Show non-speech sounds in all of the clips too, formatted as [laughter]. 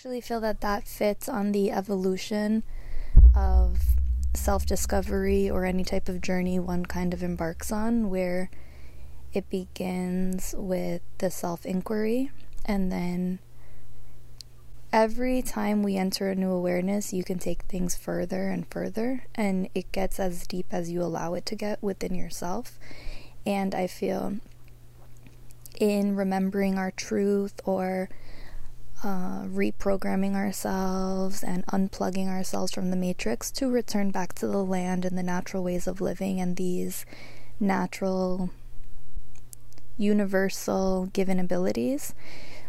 Actually feel that that fits on the evolution of self discovery or any type of journey one kind of embarks on, where it begins with the self inquiry and then every time we enter a new awareness, you can take things further and further, and it gets as deep as you allow it to get within yourself. And I feel in remembering our truth or uh, reprogramming ourselves and unplugging ourselves from the matrix to return back to the land and the natural ways of living and these natural, universal given abilities.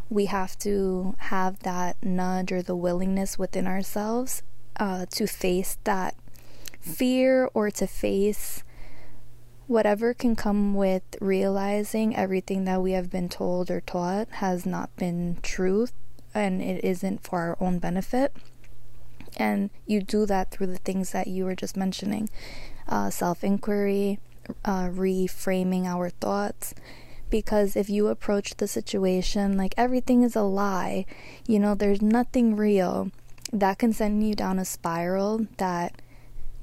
We have to have that nudge or the willingness within ourselves uh, to face that fear or to face whatever can come with realizing everything that we have been told or taught has not been truth and it isn't for our own benefit. And you do that through the things that you were just mentioning uh, self inquiry, uh, reframing our thoughts. Because if you approach the situation like everything is a lie, you know, there's nothing real, that can send you down a spiral that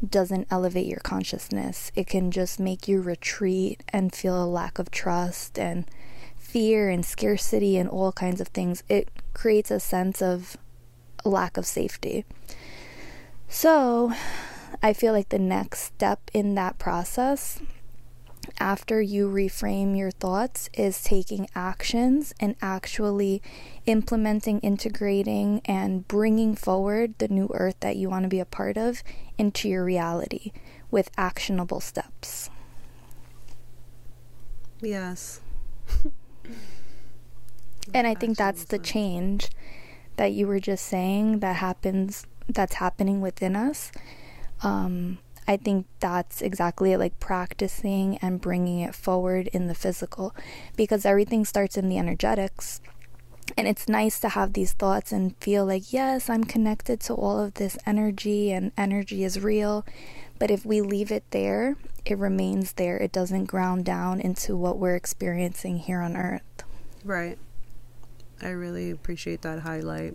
doesn't elevate your consciousness. It can just make you retreat and feel a lack of trust and fear and scarcity and all kinds of things, it creates a sense of lack of safety. So, I feel like the next step in that process after you reframe your thoughts is taking actions and actually implementing, integrating, and bringing forward the new earth that you want to be a part of into your reality with actionable steps. Yes. [laughs] and I think that's the change that you were just saying that happens that's happening within us. Um, I think that's exactly it, like practicing and bringing it forward in the physical because everything starts in the energetics. And it's nice to have these thoughts and feel like, yes, I'm connected to all of this energy and energy is real. But if we leave it there, it remains there. It doesn't ground down into what we're experiencing here on earth. Right. I really appreciate that highlight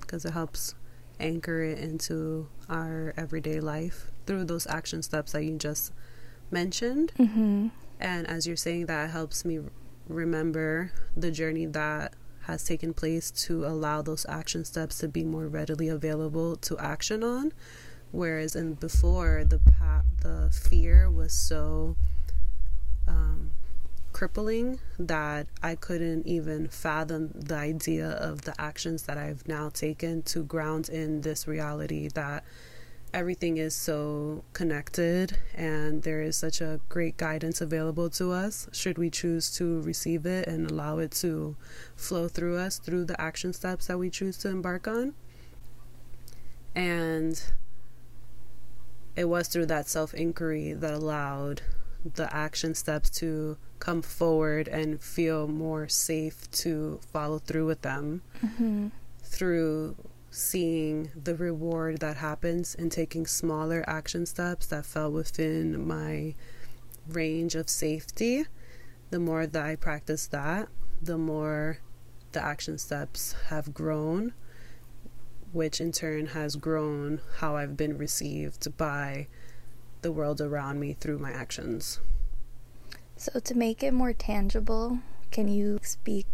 because it helps anchor it into our everyday life through those action steps that you just mentioned. Mm-hmm. And as you're saying that, helps me remember the journey that has taken place to allow those action steps to be more readily available to action on. Whereas in before, the pa- the fear was so um, crippling that I couldn't even fathom the idea of the actions that I've now taken to ground in this reality that everything is so connected and there is such a great guidance available to us should we choose to receive it and allow it to flow through us through the action steps that we choose to embark on. And it was through that self inquiry that allowed the action steps to come forward and feel more safe to follow through with them mm-hmm. through seeing the reward that happens and taking smaller action steps that fell within my range of safety. The more that I practice that, the more the action steps have grown, which in turn has grown how I've been received by the world around me through my actions. So, to make it more tangible, can you speak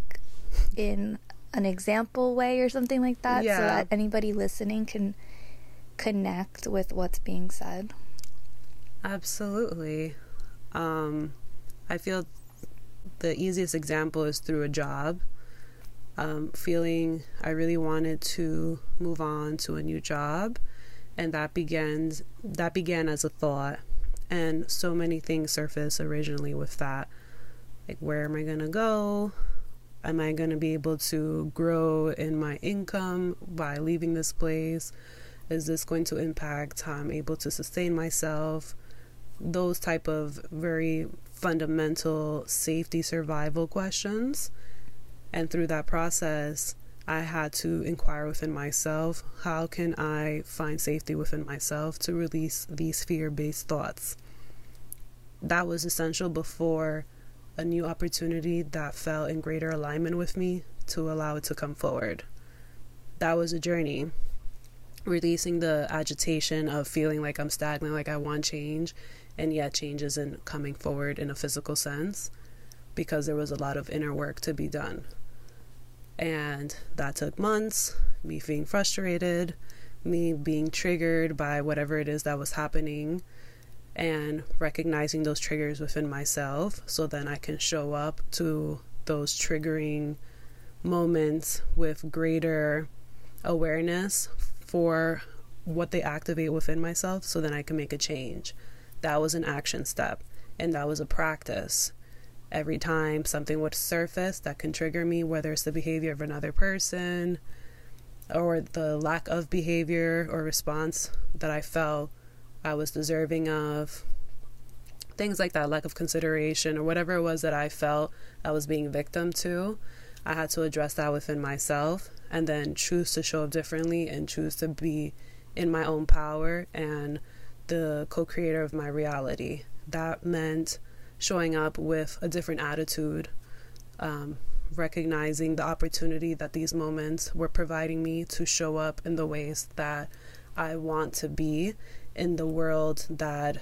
in an example way or something like that yeah. so that anybody listening can connect with what's being said? Absolutely. Um, I feel the easiest example is through a job. Um, feeling I really wanted to move on to a new job, and that begins that began as a thought, And so many things surface originally with that. Like, where am I going to go? Am I going to be able to grow in my income by leaving this place? Is this going to impact how I'm able to sustain myself? Those type of very fundamental safety survival questions. And through that process, I had to inquire within myself how can I find safety within myself to release these fear based thoughts. That was essential before a new opportunity that fell in greater alignment with me to allow it to come forward. That was a journey. Releasing the agitation of feeling like I'm stagnant, like I want change, and yet change isn't coming forward in a physical sense because there was a lot of inner work to be done. And that took months, me being frustrated, me being triggered by whatever it is that was happening, and recognizing those triggers within myself so then I can show up to those triggering moments with greater awareness for what they activate within myself so then I can make a change. That was an action step and that was a practice every time something would surface that can trigger me, whether it's the behavior of another person or the lack of behavior or response that I felt I was deserving of, things like that, lack of consideration or whatever it was that I felt I was being victim to. I had to address that within myself and then choose to show up differently and choose to be in my own power and the co creator of my reality. That meant showing up with a different attitude, um, recognizing the opportunity that these moments were providing me to show up in the ways that I want to be in the world that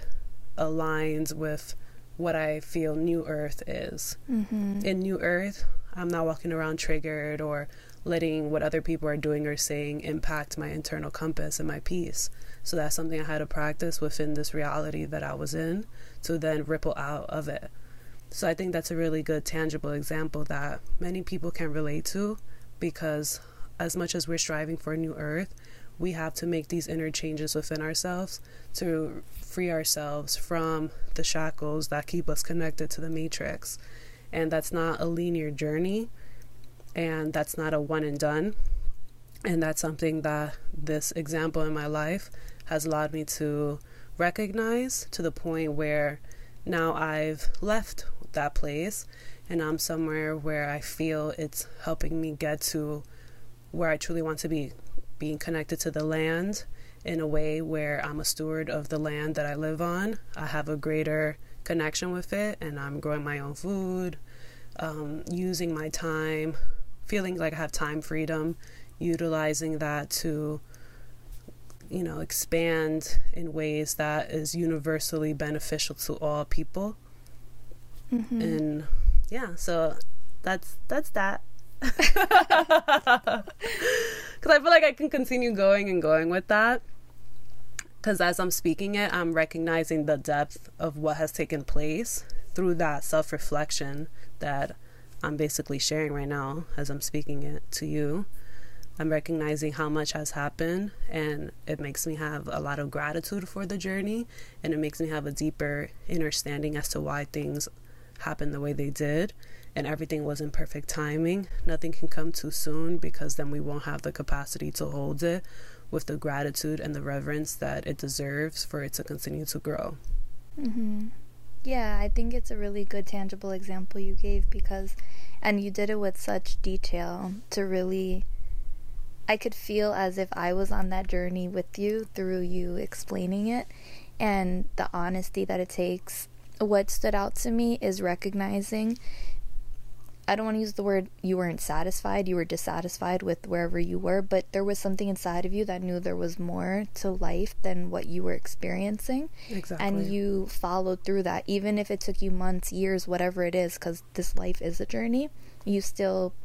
aligns with what I feel New Earth is. Mm-hmm. In New Earth, I'm not walking around triggered or letting what other people are doing or saying impact my internal compass and my peace. So that's something I had to practice within this reality that I was in to then ripple out of it. So I think that's a really good tangible example that many people can relate to because as much as we're striving for a new earth, we have to make these inner changes within ourselves to free ourselves from the shackles that keep us connected to the matrix. And that's not a linear journey and that's not a one and done. And that's something that this example in my life has allowed me to recognize to the point where now I've left that place and I'm somewhere where I feel it's helping me get to where I truly want to be, being connected to the land in a way where I'm a steward of the land that I live on. I have a greater connection with it and I'm growing my own food, um, using my time, feeling like I have time freedom, utilizing that to you know, expand in ways that is universally beneficial to all people. Mm-hmm. And yeah, so that's that's that. [laughs] Because I feel like I can continue going and going with that. Because as I'm speaking it, I'm recognizing the depth of what has taken place through that self reflection that I'm basically sharing right now as I'm speaking it to you. I'm recognizing how much has happened, and it makes me have a lot of gratitude for the journey, and it makes me have a deeper understanding as to why things happened the way they did. And everything was in perfect timing. Nothing can come too soon because then we won't have the capacity to hold it with the gratitude and the reverence that it deserves for it to continue to grow. Mm-hmm. Yeah, I think it's a really good tangible example you gave because, and you did it with such detail to really I could feel as if I was on that journey with you through you explaining it and the honesty that it takes. What stood out to me is recognizing I don't want to use the word you weren't satisfied, you were dissatisfied with wherever you were, but there was something inside of you that knew there was more to life than what you were experiencing. Exactly. And you followed through that, even if it took you months, years, whatever it is, because this life is a journey. You still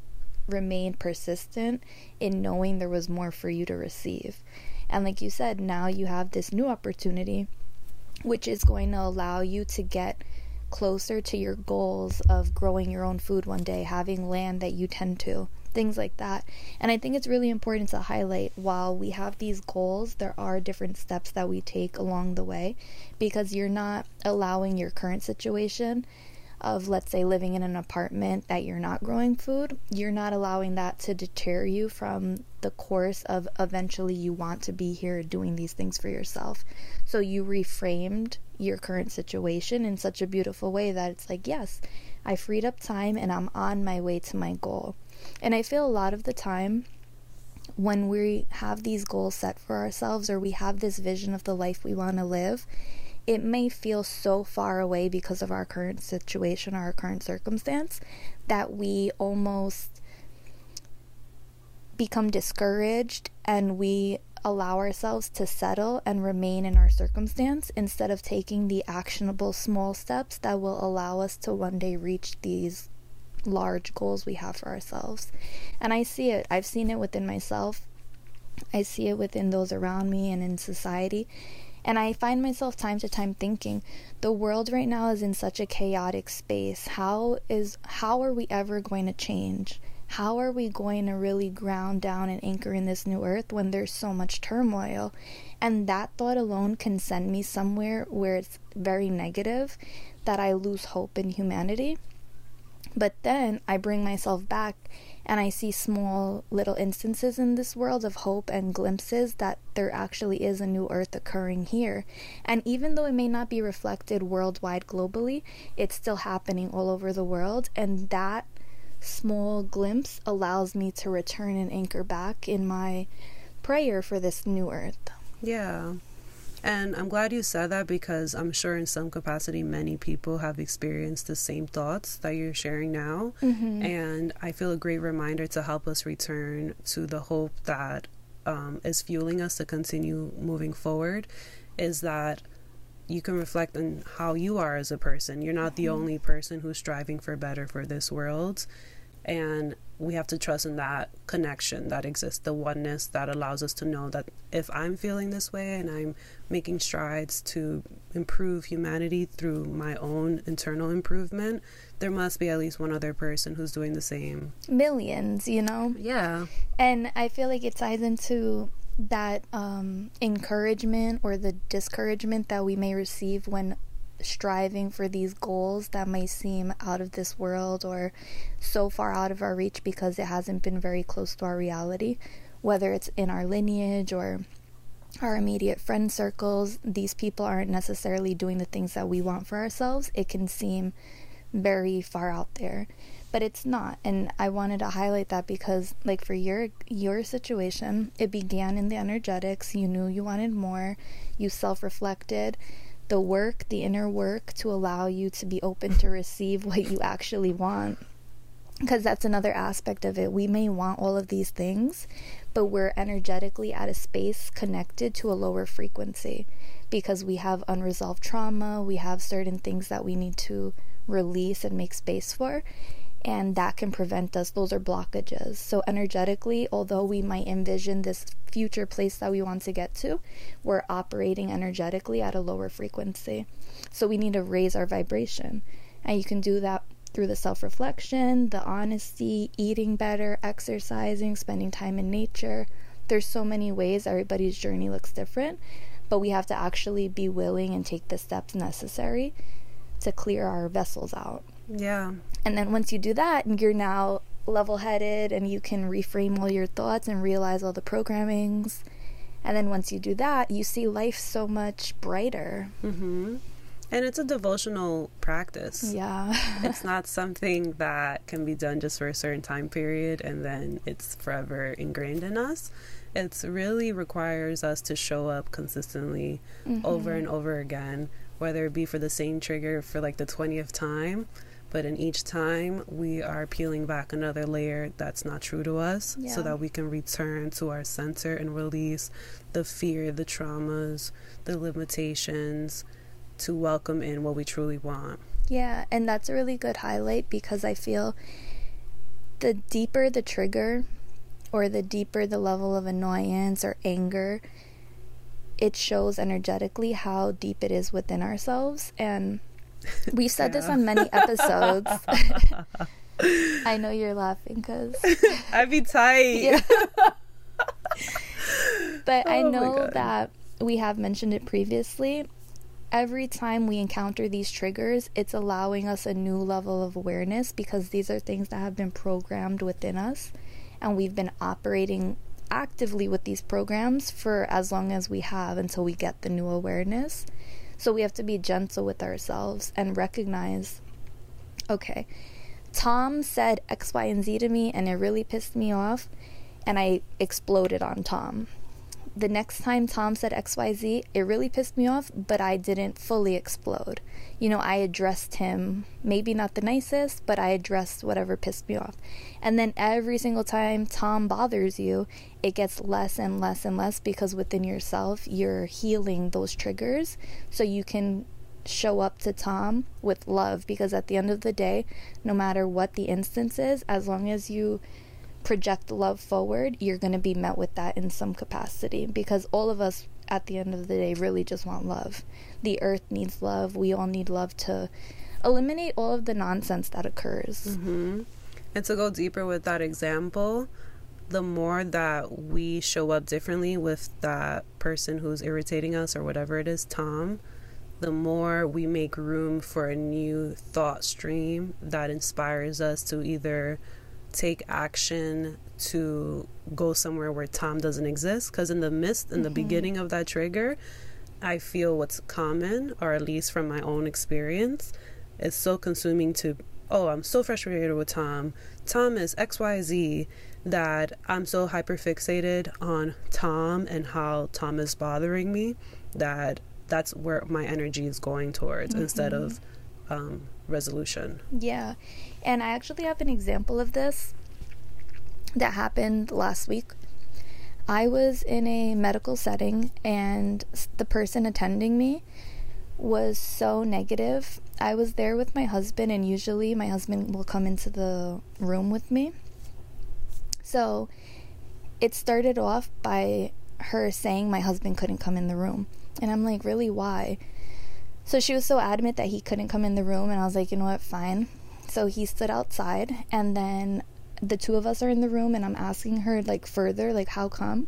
remained persistent in knowing there was more for you to receive. And like you said, now you have this new opportunity, which is going to allow you to get closer to your goals of growing your own food one day, having land that you tend to, things like that. And I think it's really important to highlight while we have these goals, there are different steps that we take along the way because you're not allowing your current situation of let's say living in an apartment that you're not growing food, you're not allowing that to deter you from the course of eventually you want to be here doing these things for yourself. So you reframed your current situation in such a beautiful way that it's like, yes, I freed up time and I'm on my way to my goal. And I feel a lot of the time when we have these goals set for ourselves or we have this vision of the life we want to live, it may feel so far away because of our current situation or our current circumstance that we almost become discouraged and we allow ourselves to settle and remain in our circumstance instead of taking the actionable small steps that will allow us to one day reach these large goals we have for ourselves. And I see it, I've seen it within myself, I see it within those around me and in society. And I find myself time to time thinking, the world right now is in such a chaotic space. How is how are we ever going to change? How are we going to really ground down and anchor in this new earth when there's so much turmoil? And that thought alone can send me somewhere where it's very negative that I lose hope in humanity. But then I bring myself back and I see small little instances in this world of hope and glimpses that there actually is a new earth occurring here. And even though it may not be reflected worldwide globally, it's still happening all over the world. And that small glimpse allows me to return and anchor back in my prayer for this new earth. Yeah. And I'm glad you said that because I'm sure in some capacity many people have experienced the same thoughts that you're sharing now. Mm-hmm. And I feel a great reminder to help us return to the hope that um, is fueling us to continue moving forward is that you can reflect on how you are as a person. You're not mm-hmm. the only person who's striving for better for this world. And we have to trust in that connection that exists, the oneness that allows us to know that if I'm feeling this way and I'm making strides to improve humanity through my own internal improvement, there must be at least one other person who's doing the same. Millions, you know? Yeah. And I feel like it ties into that um, encouragement or the discouragement that we may receive when striving for these goals that may seem out of this world or so far out of our reach because it hasn't been very close to our reality, whether it's in our lineage or our immediate friend circles, these people aren't necessarily doing the things that we want for ourselves. It can seem very far out there, but it's not. And I wanted to highlight that because like for your your situation, it began in the energetics. You knew you wanted more. You self-reflected the work, the inner work to allow you to be open to receive what you actually want. Because that's another aspect of it. We may want all of these things, but we're energetically at a space connected to a lower frequency because we have unresolved trauma, we have certain things that we need to release and make space for and that can prevent us. Those are blockages. So, energetically, although we might envision this future place that we want to get to, we're operating energetically at a lower frequency. So, we need to raise our vibration. And you can do that through the self reflection, the honesty, eating better, exercising, spending time in nature. There's so many ways everybody's journey looks different, but we have to actually be willing and take the steps necessary to clear our vessels out. Yeah. And then once you do that, and you're now level headed and you can reframe all your thoughts and realize all the programmings. And then once you do that, you see life so much brighter. Mm-hmm. And it's a devotional practice. Yeah. it's not something that can be done just for a certain time period and then it's forever ingrained in us. It really requires us to show up consistently mm-hmm. over and over again, whether it be for the same trigger for like the 20th time but in each time we are peeling back another layer that's not true to us yeah. so that we can return to our center and release the fear the traumas the limitations to welcome in what we truly want yeah and that's a really good highlight because i feel the deeper the trigger or the deeper the level of annoyance or anger it shows energetically how deep it is within ourselves and We've said yeah. this on many episodes. [laughs] I know you're laughing because [laughs] I'd be tight. [laughs] But I Oh my know that we have mentioned it previously. Every time we encounter these triggers, it's allowing us a new level of awareness because these are things that have been programmed within us and we've been operating actively with these programs for as long as we have until we get the new awareness. So we have to be gentle with ourselves and recognize okay, Tom said X, Y, and Z to me, and it really pissed me off, and I exploded on Tom. The next time Tom said XYZ, it really pissed me off, but I didn't fully explode. You know, I addressed him, maybe not the nicest, but I addressed whatever pissed me off. And then every single time Tom bothers you, it gets less and less and less because within yourself, you're healing those triggers so you can show up to Tom with love because at the end of the day, no matter what the instance is, as long as you project love forward, you're going to be met with that in some capacity because all of us at the end of the day really just want love. The earth needs love. We all need love to eliminate all of the nonsense that occurs. Mm-hmm. And to go deeper with that example, the more that we show up differently with that person who's irritating us or whatever it is, Tom, the more we make room for a new thought stream that inspires us to either take action to go somewhere where Tom doesn't exist. Because in the midst, in the beginning of that trigger, I feel what's common, or at least from my own experience, is so consuming to, oh, I'm so frustrated with Tom. Tom is XYZ that I'm so hyper fixated on Tom and how Tom is bothering me that that's where my energy is going towards instead of um, resolution. Yeah. And I actually have an example of this that happened last week. I was in a medical setting and the person attending me was so negative. I was there with my husband, and usually my husband will come into the room with me. So it started off by her saying my husband couldn't come in the room. And I'm like, really? Why? So she was so adamant that he couldn't come in the room, and I was like, you know what, fine. So he stood outside, and then the two of us are in the room, and I'm asking her, like, further, like, how come?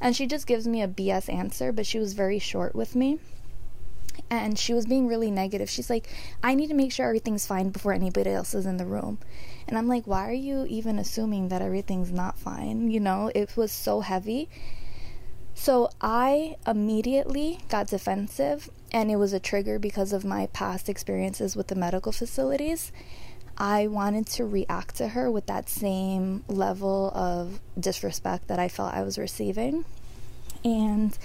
And she just gives me a BS answer, but she was very short with me. And she was being really negative. She's like, I need to make sure everything's fine before anybody else is in the room. And I'm like, why are you even assuming that everything's not fine? You know, it was so heavy. So I immediately got defensive, and it was a trigger because of my past experiences with the medical facilities. I wanted to react to her with that same level of disrespect that I felt I was receiving. And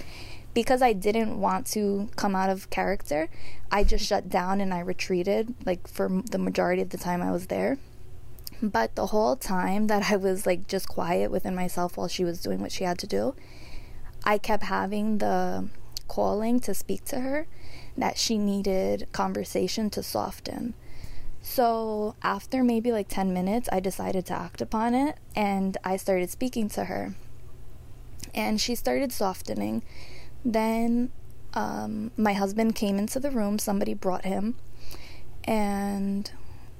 because I didn't want to come out of character, I just shut down and I retreated, like for the majority of the time I was there. But the whole time that I was like just quiet within myself while she was doing what she had to do, I kept having the calling to speak to her that she needed conversation to soften. So, after maybe like 10 minutes, I decided to act upon it and I started speaking to her. And she started softening. Then, um, my husband came into the room, somebody brought him, and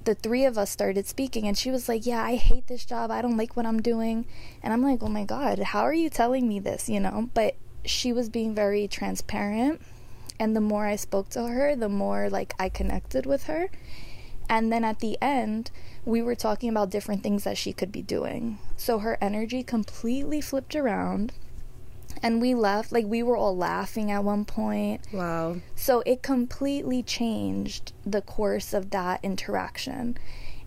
the three of us started speaking and she was like yeah i hate this job i don't like what i'm doing and i'm like oh my god how are you telling me this you know but she was being very transparent and the more i spoke to her the more like i connected with her and then at the end we were talking about different things that she could be doing so her energy completely flipped around and we left like we were all laughing at one point Wow. so it completely changed the course of that interaction.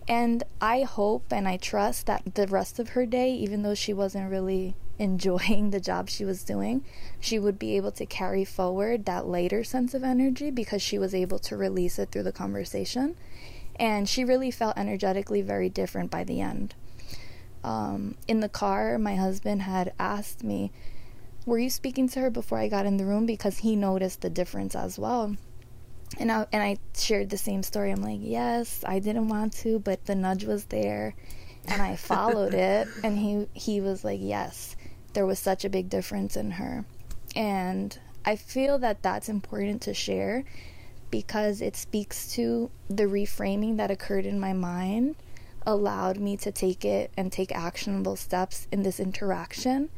And I hope and I trust that the rest of her day, even though she wasn't really [laughs] enjoying the job she was doing, she would be able to carry forward that later sense of energy because she was able to release it through the conversation. And she really felt energetically very different by the end. Um, in the car, my husband had asked me, were you speaking to her before I got in the room because he noticed the difference as well. And I and I shared the same story. I'm like, "Yes, I didn't want to, but the nudge was there and I followed [laughs] it." And he he was like, "Yes, there was such a big difference in her." And I feel that that's important to share because it speaks to the reframing that occurred in my mind allowed me to take it and take actionable steps in this interaction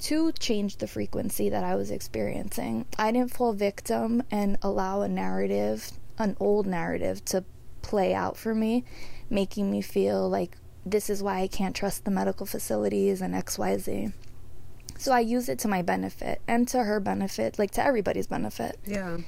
to change the frequency that I was experiencing. I didn't fall victim and allow a narrative, an old narrative, to play out for me, making me feel like this is why I can't trust the medical facilities and XYZ. So I use it to my benefit and to her benefit, like to everybody's benefit. Yeah.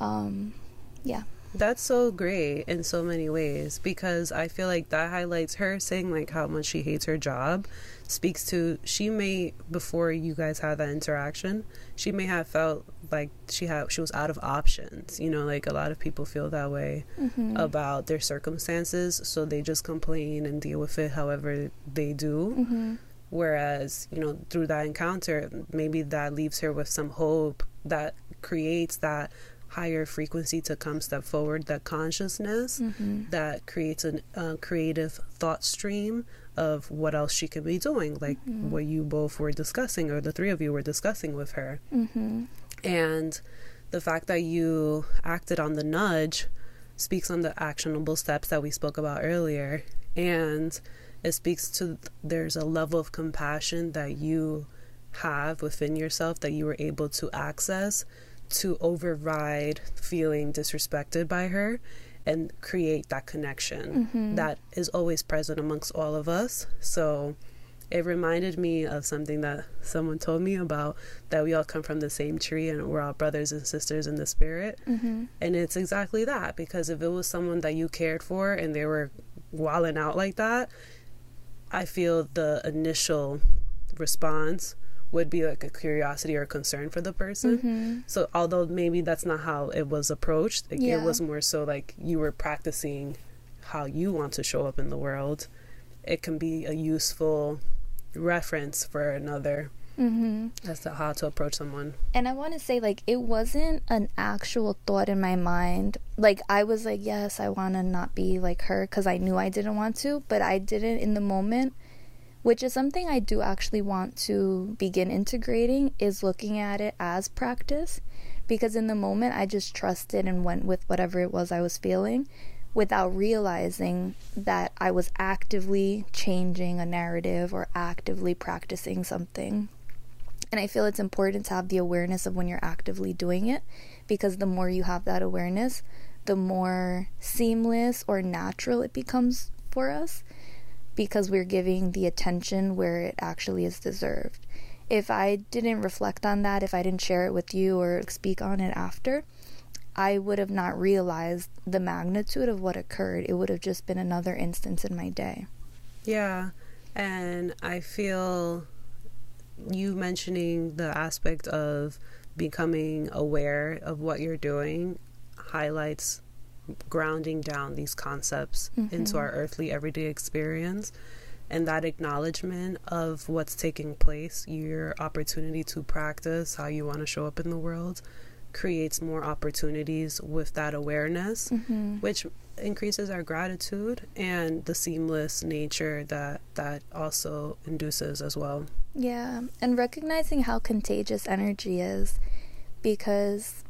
Um, yeah. That's so great in so many ways because I feel like that highlights her saying like how much she hates her job speaks to she may before you guys had that interaction she may have felt like she had she was out of options you know like a lot of people feel that way mm-hmm. about their circumstances so they just complain and deal with it however they do mm-hmm. whereas you know through that encounter maybe that leaves her with some hope that creates that higher frequency to come step forward that consciousness mm-hmm. that creates a uh, creative thought stream of what else she could be doing, like mm-hmm. what you both were discussing, or the three of you were discussing with her. Mm-hmm. And the fact that you acted on the nudge speaks on the actionable steps that we spoke about earlier. And it speaks to there's a level of compassion that you have within yourself that you were able to access to override feeling disrespected by her and create that connection mm-hmm. that is always present amongst all of us. So it reminded me of something that someone told me about that we all come from the same tree and we're all brothers and sisters in the spirit. Mm-hmm. And it's exactly that because if it was someone that you cared for and they were walling out like that, I feel the initial response would be like a curiosity or concern for the person. Mm-hmm. So although maybe that's not how it was approached, like yeah. it was more so like you were practicing how you want to show up in the world. It can be a useful reference for another mm-hmm. as to how to approach someone. And I want to say, like, it wasn't an actual thought in my mind. Like, I was like, yes, I want to not be like her because I knew I didn't want to, but I didn't in the moment which is something I do actually want to begin integrating is looking at it as practice because in the moment I just trusted and went with whatever it was I was feeling without realizing that I was actively changing a narrative or actively practicing something. And I feel it's important to have the awareness of when you're actively doing it because the more you have that awareness, the more seamless or natural it becomes for us because we're giving the attention where it actually is deserved. If I didn't reflect on that, if I didn't share it with you or speak on it after, I would have not realized the magnitude of what occurred. It would have just been another instance in my day. Yeah. And I feel you mentioning the aspect of becoming aware of what you're doing highlights grounding down these concepts mm-hmm. into our earthly everyday experience and that acknowledgement of what's taking place, your opportunity to practice how you want to show up in the world creates more opportunities with that awareness, mm-hmm. which increases our gratitude and the seamless nature that that also induces as well. Yeah, and recognizing how contagious energy is because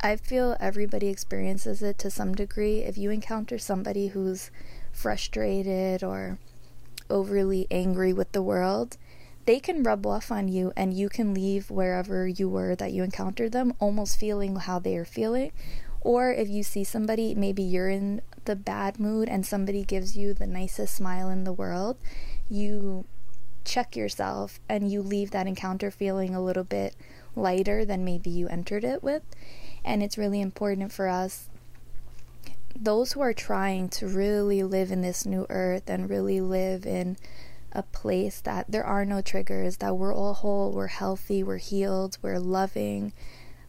I feel everybody experiences it to some degree. If you encounter somebody who's frustrated or overly angry with the world, they can rub off on you and you can leave wherever you were that you encountered them almost feeling how they are feeling. Or if you see somebody, maybe you're in the bad mood and somebody gives you the nicest smile in the world, you check yourself and you leave that encounter feeling a little bit lighter than maybe you entered it with and it's really important for us those who are trying to really live in this new earth and really live in a place that there are no triggers, that we're all whole, we're healthy, we're healed, we're loving,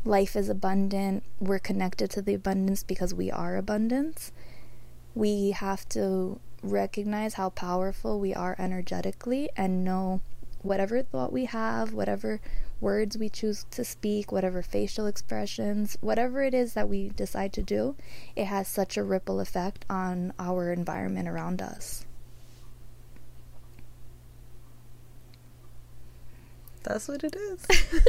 life is abundant, we're connected to the abundance because we are abundance. We have to recognize how powerful we are energetically and know whatever thought we have, whatever words we choose to speak, whatever facial expressions, whatever it is that we decide to do, it has such a ripple effect on our environment around us. That's what it is. [laughs]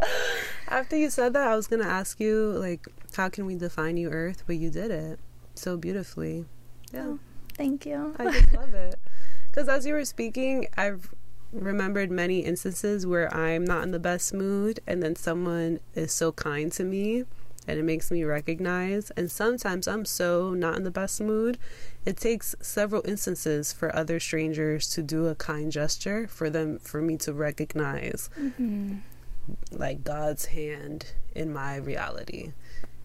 [laughs] After you said that, I was going to ask you, like, how can we define New Earth? But you did it so beautifully. Yeah. Oh, Thank you. I just love it. [laughs] Because as you were speaking, I've remembered many instances where I'm not in the best mood, and then someone is so kind to me and it makes me recognize. And sometimes I'm so not in the best mood. It takes several instances for other strangers to do a kind gesture for them, for me to recognize mm-hmm. like God's hand in my reality.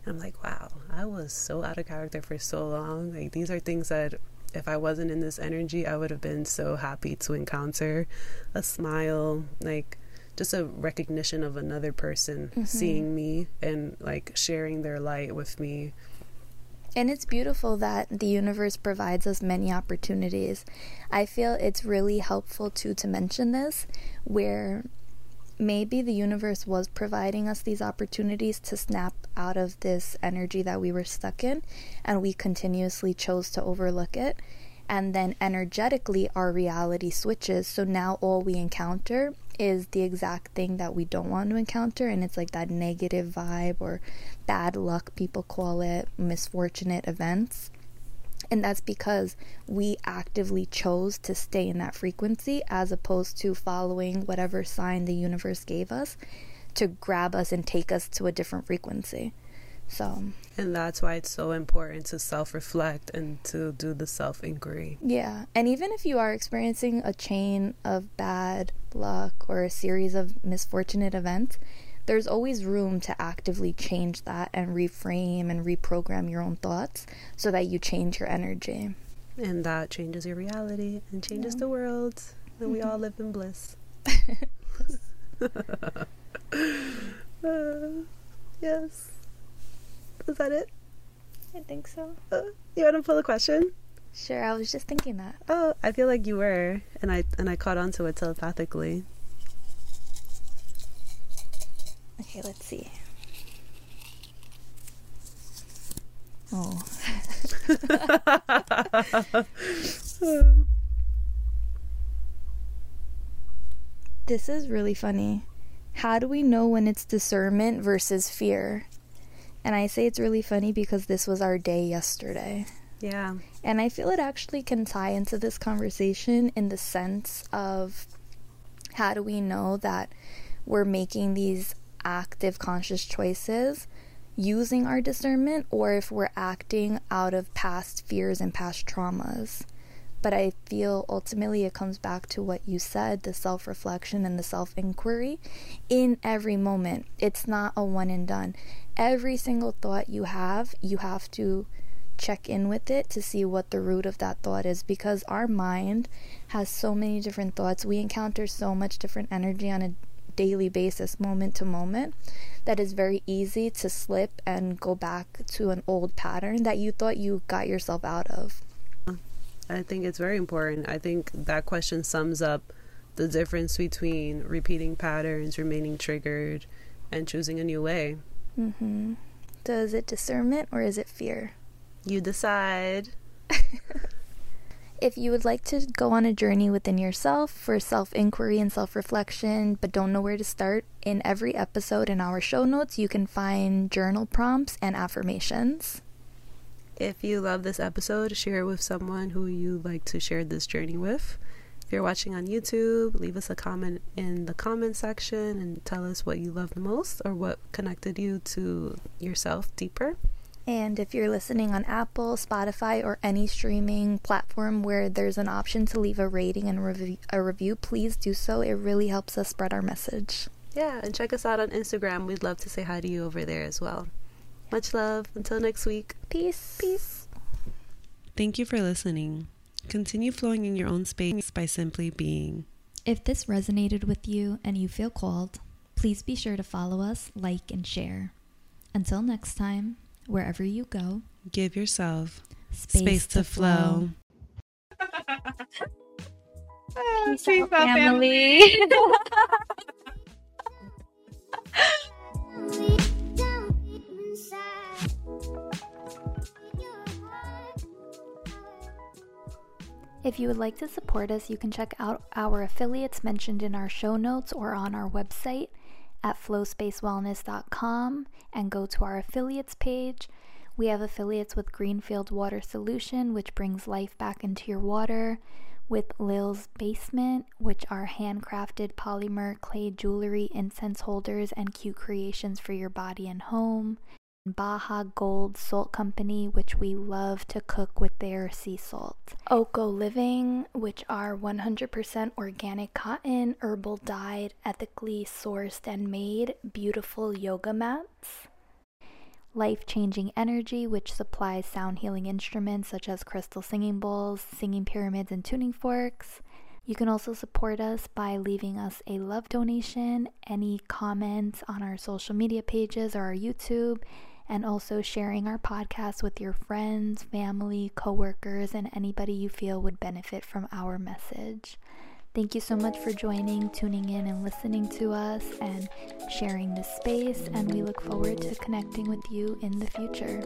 And I'm like, wow, I was so out of character for so long. Like, these are things that if I wasn't in this energy, I would have been so happy to encounter a smile, like just a recognition of another person mm-hmm. seeing me and like sharing their light with me. And it's beautiful that the universe provides us many opportunities. I feel it's really helpful too to mention this, where maybe the universe was providing us these opportunities to snap out of this energy that we were stuck in, and we continuously chose to overlook it. And then energetically, our reality switches. So now all we encounter is the exact thing that we don't want to encounter, and it's like that negative vibe or bad luck, people call it, misfortunate events. And that's because we actively chose to stay in that frequency as opposed to following whatever sign the universe gave us to grab us and take us to a different frequency. So, and that's why it's so important to self reflect and to do the self inquiry. Yeah. And even if you are experiencing a chain of bad luck or a series of misfortunate events, there's always room to actively change that and reframe and reprogram your own thoughts so that you change your energy. And that changes your reality and changes yeah. the world. And mm-hmm. we all [laughs] live in bliss. uh, [laughs] yes. Is that it? I think so. Uh, you want to pull a question? Sure, I was just thinking that. Oh, I feel like you were, and I and I caught on to it telepathically. Okay, let's see. Oh. [laughs] this is really funny. How do we know when it's discernment versus fear? And I say it's really funny because this was our day yesterday. Yeah. And I feel it actually can tie into this conversation in the sense of how do we know that we're making these active conscious choices using our discernment or if we're acting out of past fears and past traumas. But I feel ultimately it comes back to what you said the self reflection and the self inquiry in every moment. It's not a one and done. Every single thought you have, you have to check in with it to see what the root of that thought is because our mind has so many different thoughts. We encounter so much different energy on a daily basis, moment to moment, that is very easy to slip and go back to an old pattern that you thought you got yourself out of. I think it's very important. I think that question sums up the difference between repeating patterns, remaining triggered, and choosing a new way. Mm-hmm. So is it discernment or is it fear? You decide. [laughs] If you would like to go on a journey within yourself for self inquiry and self reflection, but don't know where to start, in every episode in our show notes, you can find journal prompts and affirmations. If you love this episode, share it with someone who you like to share this journey with. If you're watching on YouTube, leave us a comment in the comment section and tell us what you love the most or what connected you to yourself deeper. And if you're listening on Apple, Spotify, or any streaming platform where there's an option to leave a rating and rev- a review, please do so. It really helps us spread our message. Yeah, and check us out on Instagram. We'd love to say hi to you over there as well. Much love. Until next week. Peace. Peace. Thank you for listening. Continue flowing in your own space by simply being. If this resonated with you and you feel called, please be sure to follow us, like, and share. Until next time wherever you go. Give yourself space, space to, to, flow. [laughs] Peace, Peace out, family. [laughs] If you would like to support us, you can check out our affiliates mentioned in our show notes or on our website at flowspacewellness.com and go to our affiliates page. We have affiliates with Greenfield Water Solution, which brings life back into your water, with Lil's Basement, which are handcrafted polymer clay jewelry, incense holders, and cute creations for your body and home. Baja Gold Salt Company, which we love to cook with their sea salt. Oko Living, which are 100% organic cotton, herbal dyed, ethically sourced and made beautiful yoga mats. Life Changing Energy, which supplies sound healing instruments such as crystal singing bowls, singing pyramids, and tuning forks. You can also support us by leaving us a love donation, any comments on our social media pages or our YouTube, and also sharing our podcast with your friends, family, coworkers, and anybody you feel would benefit from our message. Thank you so much for joining, tuning in, and listening to us and sharing this space. And we look forward to connecting with you in the future.